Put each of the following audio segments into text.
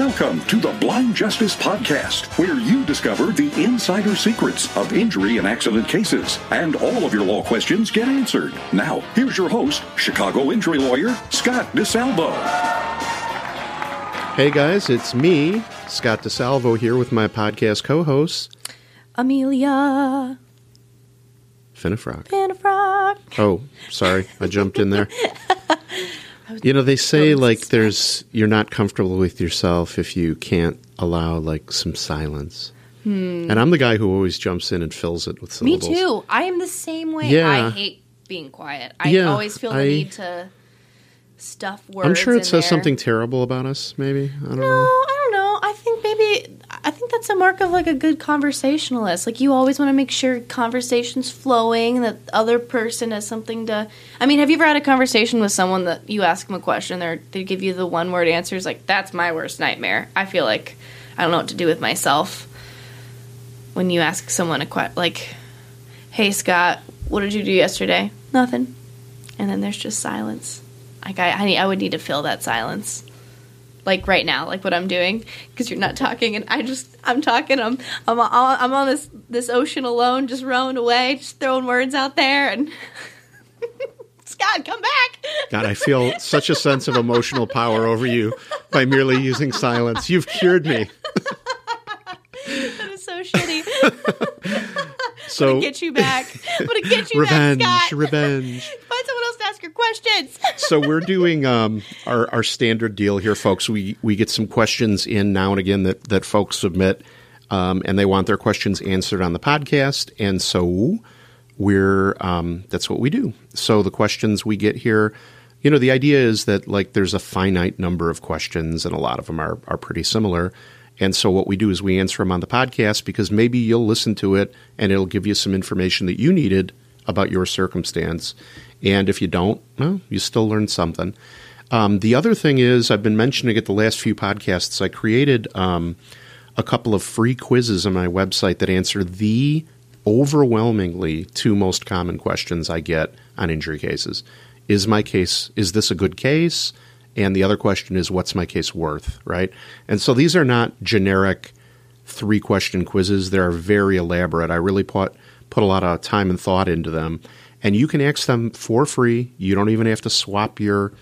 Welcome to the Blind Justice Podcast, where you discover the insider secrets of injury and accident cases, and all of your law questions get answered. Now, here's your host, Chicago injury lawyer Scott DeSalvo. Hey guys, it's me, Scott DeSalvo, here with my podcast co host, Amelia Finnefrock. Panafrock. Oh, sorry, I jumped in there. You know, they say oh, like there's you're not comfortable with yourself if you can't allow like some silence. Hmm. And I'm the guy who always jumps in and fills it with Me too. I am the same way. Yeah. I hate being quiet. I Yeah, always feel the I- need to stuff words. I'm sure it says there. something terrible about us, maybe. I don't No, know. I don't know. I think maybe I think that's a mark of like a good conversationalist. Like you always want to make sure conversation's flowing and that the other person has something to. I mean, have you ever had a conversation with someone that you ask them a question, they they give you the one word answers? Like that's my worst nightmare. I feel like I don't know what to do with myself when you ask someone a question like, "Hey Scott, what did you do yesterday?" Nothing, and then there's just silence. Like I, I, I would need to fill that silence like right now, like what I'm doing, because you're not talking, and I just I'm talking. I'm I'm on, I'm on this this ocean alone, just rowing away, just throwing words out there, and Scott, come back. God, I feel such a sense of emotional power over you by merely using silence. You've cured me. that is so shitty. So Get you back. I'm gonna get you revenge, back, Scott. revenge. Find someone else to ask your questions. so we're doing um, our our standard deal here, folks. We we get some questions in now and again that that folks submit, um, and they want their questions answered on the podcast, and so we're um, that's what we do. So the questions we get here, you know, the idea is that like there's a finite number of questions, and a lot of them are are pretty similar. And so what we do is we answer them on the podcast because maybe you'll listen to it and it'll give you some information that you needed about your circumstance. And if you don't, well, you still learn something. Um, the other thing is, I've been mentioning at the last few podcasts. I created um, a couple of free quizzes on my website that answer the overwhelmingly two most common questions I get on injury cases. Is my case, is this a good case? And the other question is, what's my case worth, right? And so these are not generic three question quizzes. They're very elaborate. I really put, put a lot of time and thought into them. And you can ask them for free. You don't even have to swap your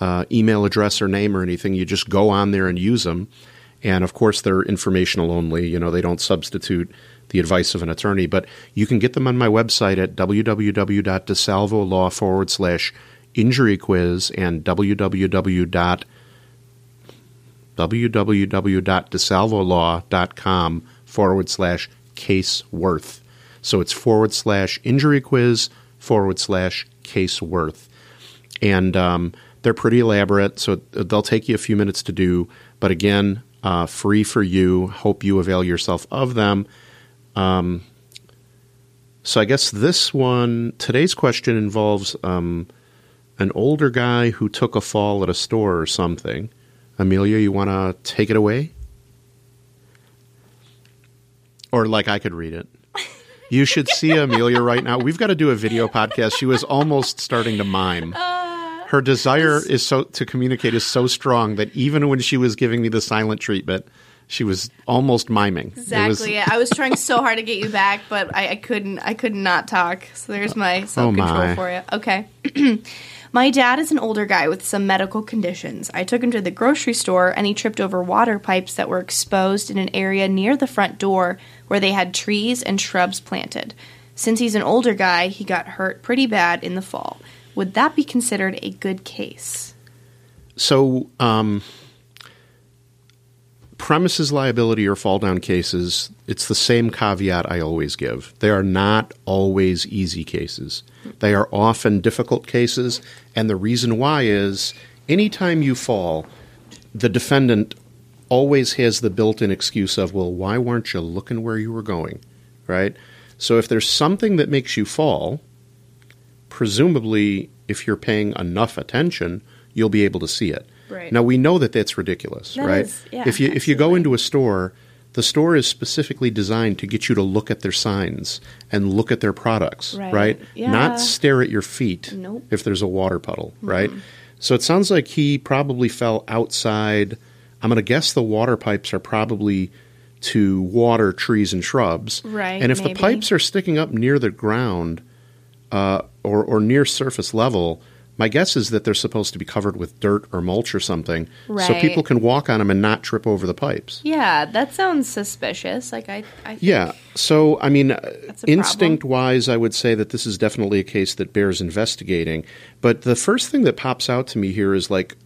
uh, email address or name or anything. You just go on there and use them. And of course, they're informational only. You know, they don't substitute the advice of an attorney. But you can get them on my website at www.desalvolaw forward slash injury quiz and www. www.desalvolaw.com forward slash case worth. So it's forward slash injury quiz forward slash case worth. And um, they're pretty elaborate, so they'll take you a few minutes to do. But again, uh, free for you. Hope you avail yourself of them. Um, so I guess this one, today's question involves um, an older guy who took a fall at a store or something. Amelia, you want to take it away? Or like I could read it. You should see Amelia right now. We've got to do a video podcast. She was almost starting to mime. Uh, Her desire is so to communicate is so strong that even when she was giving me the silent treatment, she was almost miming. It was- Exactly. I was trying so hard to get you back, but I, I couldn't. I could not talk. So there's my oh, self control my. for you. Okay. my dad is an older guy with some medical conditions. I took him to the grocery store, and he tripped over water pipes that were exposed in an area near the front door where they had trees and shrubs planted. Since he's an older guy, he got hurt pretty bad in the fall. Would that be considered a good case? So, um, premises liability or fall down cases, it's the same caveat I always give. They are not always easy cases. They are often difficult cases, and the reason why is anytime you fall, the defendant always has the built in excuse of, well, why weren't you looking where you were going? Right? So if there's something that makes you fall, presumably if you're paying enough attention, you'll be able to see it. Right. Now we know that that's ridiculous, That right? is- yeah, if you if you go into a store, the store is specifically designed to get you to look at their signs and look at their products, Right. right? Yeah. Not stare at your feet Nope. Mm-hmm. if there's a water puddle, right? So it sounds like he probably fell outside I'm going to guess the water pipes are probably to water trees and shrubs. Right, And if maybe. the pipes are sticking up near the ground uh, or, or near surface level, my guess is that they're supposed to be covered with dirt or mulch or something, so people can walk on them and not trip over the pipes. Yeah, that sounds suspicious. Like I, I Yeah. So, I mean, a problem. instinct wise, I would say that this is definitely a case that bears investigating. But the first thing that pops out to me here is like,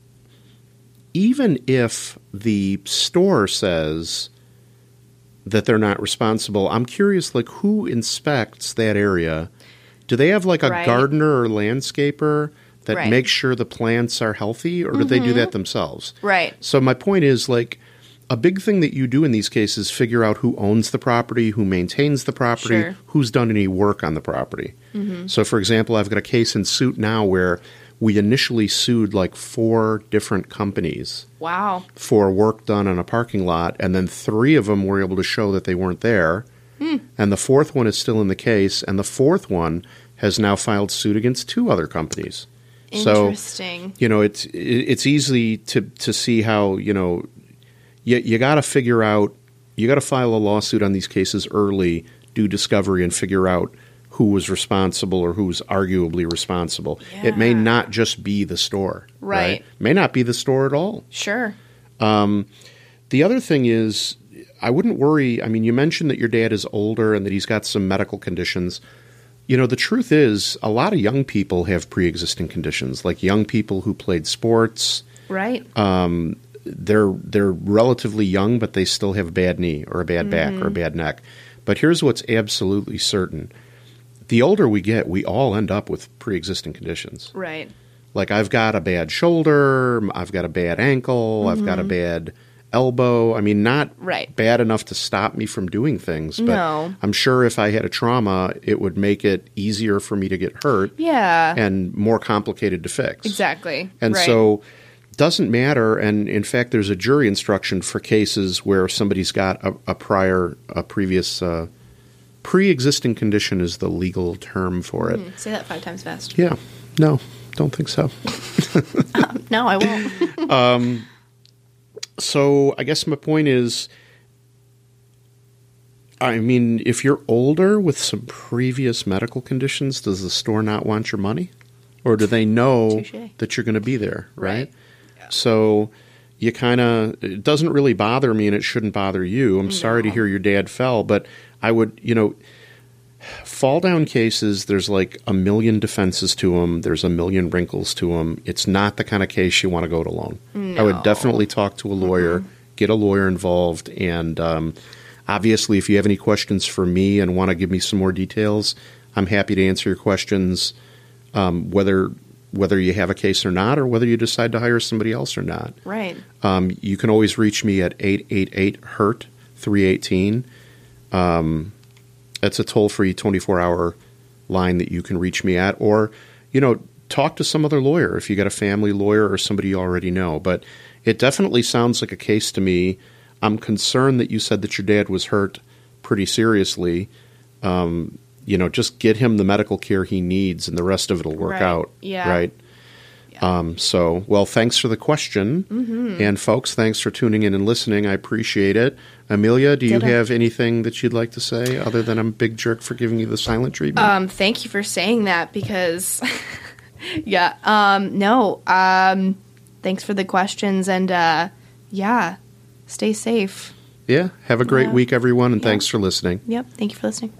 even if the store says that they're not responsible, I'm curious, like, who inspects that area? Do they have like a Right. gardener or landscaper that Right. makes sure the plants are healthy, or do they do mm-hmm. that themselves? Right. So my point is like a big thing that you do in these cases figure out who owns the property, who maintains the property, Sure. who's done any work on the property. Mm-hmm. So for example, I've got a case in suit now where we initially sued like four different companies Wow. for work done on a parking lot and then 3 of them were able to show that they weren't there. Hmm. And the fourth one is still in the case and the fourth one has now filed suit against two other companies. So Interesting. you know it's it's easy to to see how you know you you got to figure out you got to file a lawsuit on these cases early do discovery and figure out who was responsible or who's arguably responsible it may not just be the store Right. may not be the store at all Sure. Um, the other thing is i wouldn't worry i mean you mentioned that your dad is older and that he's got some medical conditions you know the truth is a lot of young people have pre-existing conditions like young people who played sports Right. Um, they're they're relatively young, but they still have a bad knee or a bad back or a mm-hmm. bad neck. But here's what's absolutely certain: the older we get, we all end up with pre-existing conditions. right. Like I've got a bad shoulder, I've got a bad ankle, I've got a bad elbow. I mean, not Right. bad enough to stop me from doing things, but No. I'm sure if I had a trauma, it would make it easier for me to get hurt Yeah. and more complicated to fix. exactly. And right. so doesn't matter and in fact there's a jury instruction for cases where somebody's got a, a prior a previous uh, pre-existing condition is the legal term for it. Mm, say that five times fast. Yeah. No, don't think so. Um, no, I won't. Um, so I guess my point is I mean, if you're older with some previous medical conditions, does the store not want your money? Or do they know Touche. that you're going to be there, right? Right. So you kind of it doesn't really bother me and it shouldn't bother you. I'm sorry to hear your dad fell, but I would, you know, fall down cases there's like a million defenses to them, there's a million wrinkles to them. It's not the kind of case you want to go it alone. I would definitely talk to a lawyer, get a lawyer involved and um, obviously if you have any questions for me and want to give me some more details, I'm happy to answer your questions um, whether whether you have a case or not, or whether you decide to hire somebody else or not. right. Um, you can always reach me at 888 HURT 318. Um, that's a toll free 24 hour line that you can reach me at, or, you know, talk to some other lawyer if you got a family lawyer or somebody you already know. But it definitely sounds like a case to me. I'm concerned that you said that your dad was hurt pretty seriously. Um, you know, just get him the medical care he needs, and the rest of it'll work Right. out. Yeah. Right. Um, so, well, thanks for the question. Mm-hmm. And, folks, thanks for tuning in and listening. I appreciate it. Amelia, do you Ditto. have anything that you'd like to say other than I'm a big jerk for giving you the silent treatment? Um, thank you for saying that because, yeah, um, no, um, thanks for the questions and, uh, yeah, stay safe. yeah. Have a great yeah. week, everyone, and Yeah. thanks for listening. Yep. Thank you for listening.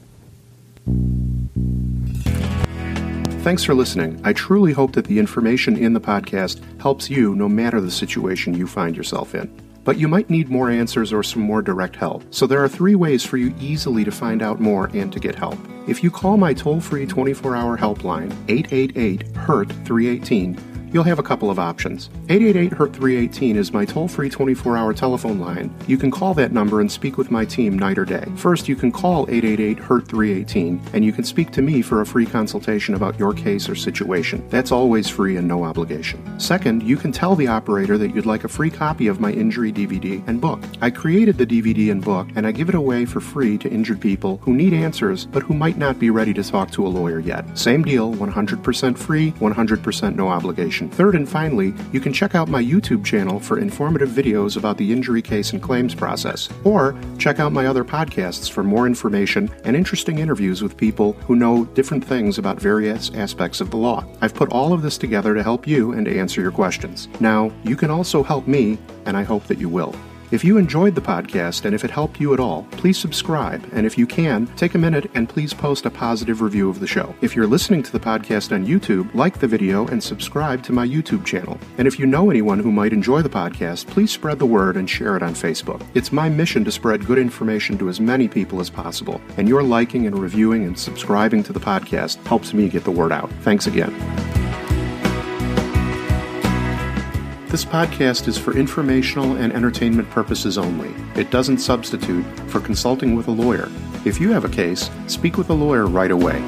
Thanks for listening. I truly hope that the information in the podcast helps you no matter the situation you find yourself in. But you might need more answers or some more direct help. So there are three ways for you easily to find out more and to get help. If you call my toll free 24 hour helpline, 888 HURT 318, you'll have a couple of options. 888 HURT 318 is my toll free 24 hour telephone line. You can call that number and speak with my team night or day. First, you can call 888 HURT 318 and you can speak to me for a free consultation about your case or situation. That's always free and no obligation. Second, you can tell the operator that you'd like a free copy of my injury DVD and book. I created the DVD and book and I give it away for free to injured people who need answers but who might not be ready to talk to a lawyer yet. Same deal, 100% free, 100% no obligation information. Third and finally, you can check out my YouTube channel for informative videos about the injury case and claims process, or check out my other podcasts for more information and interesting interviews with people who know different things about various aspects of the law. I've put all of this together to help you and to answer your questions. Now, you can also help me, and I hope that you will. If you enjoyed the podcast and if it helped you at all, please subscribe. And if you can, take a minute and please post a positive review of the show. If you're listening to the podcast on YouTube, like the video and subscribe to my YouTube channel. And if you know anyone who might enjoy the podcast, please spread the word and share it on Facebook. It's my mission to spread good information to as many people as possible. And your liking and reviewing and subscribing to the podcast helps me get the word out. Thanks again. This podcast is for informational and entertainment purposes only. It doesn't substitute for consulting with a lawyer. If you have a case, speak with a lawyer right away.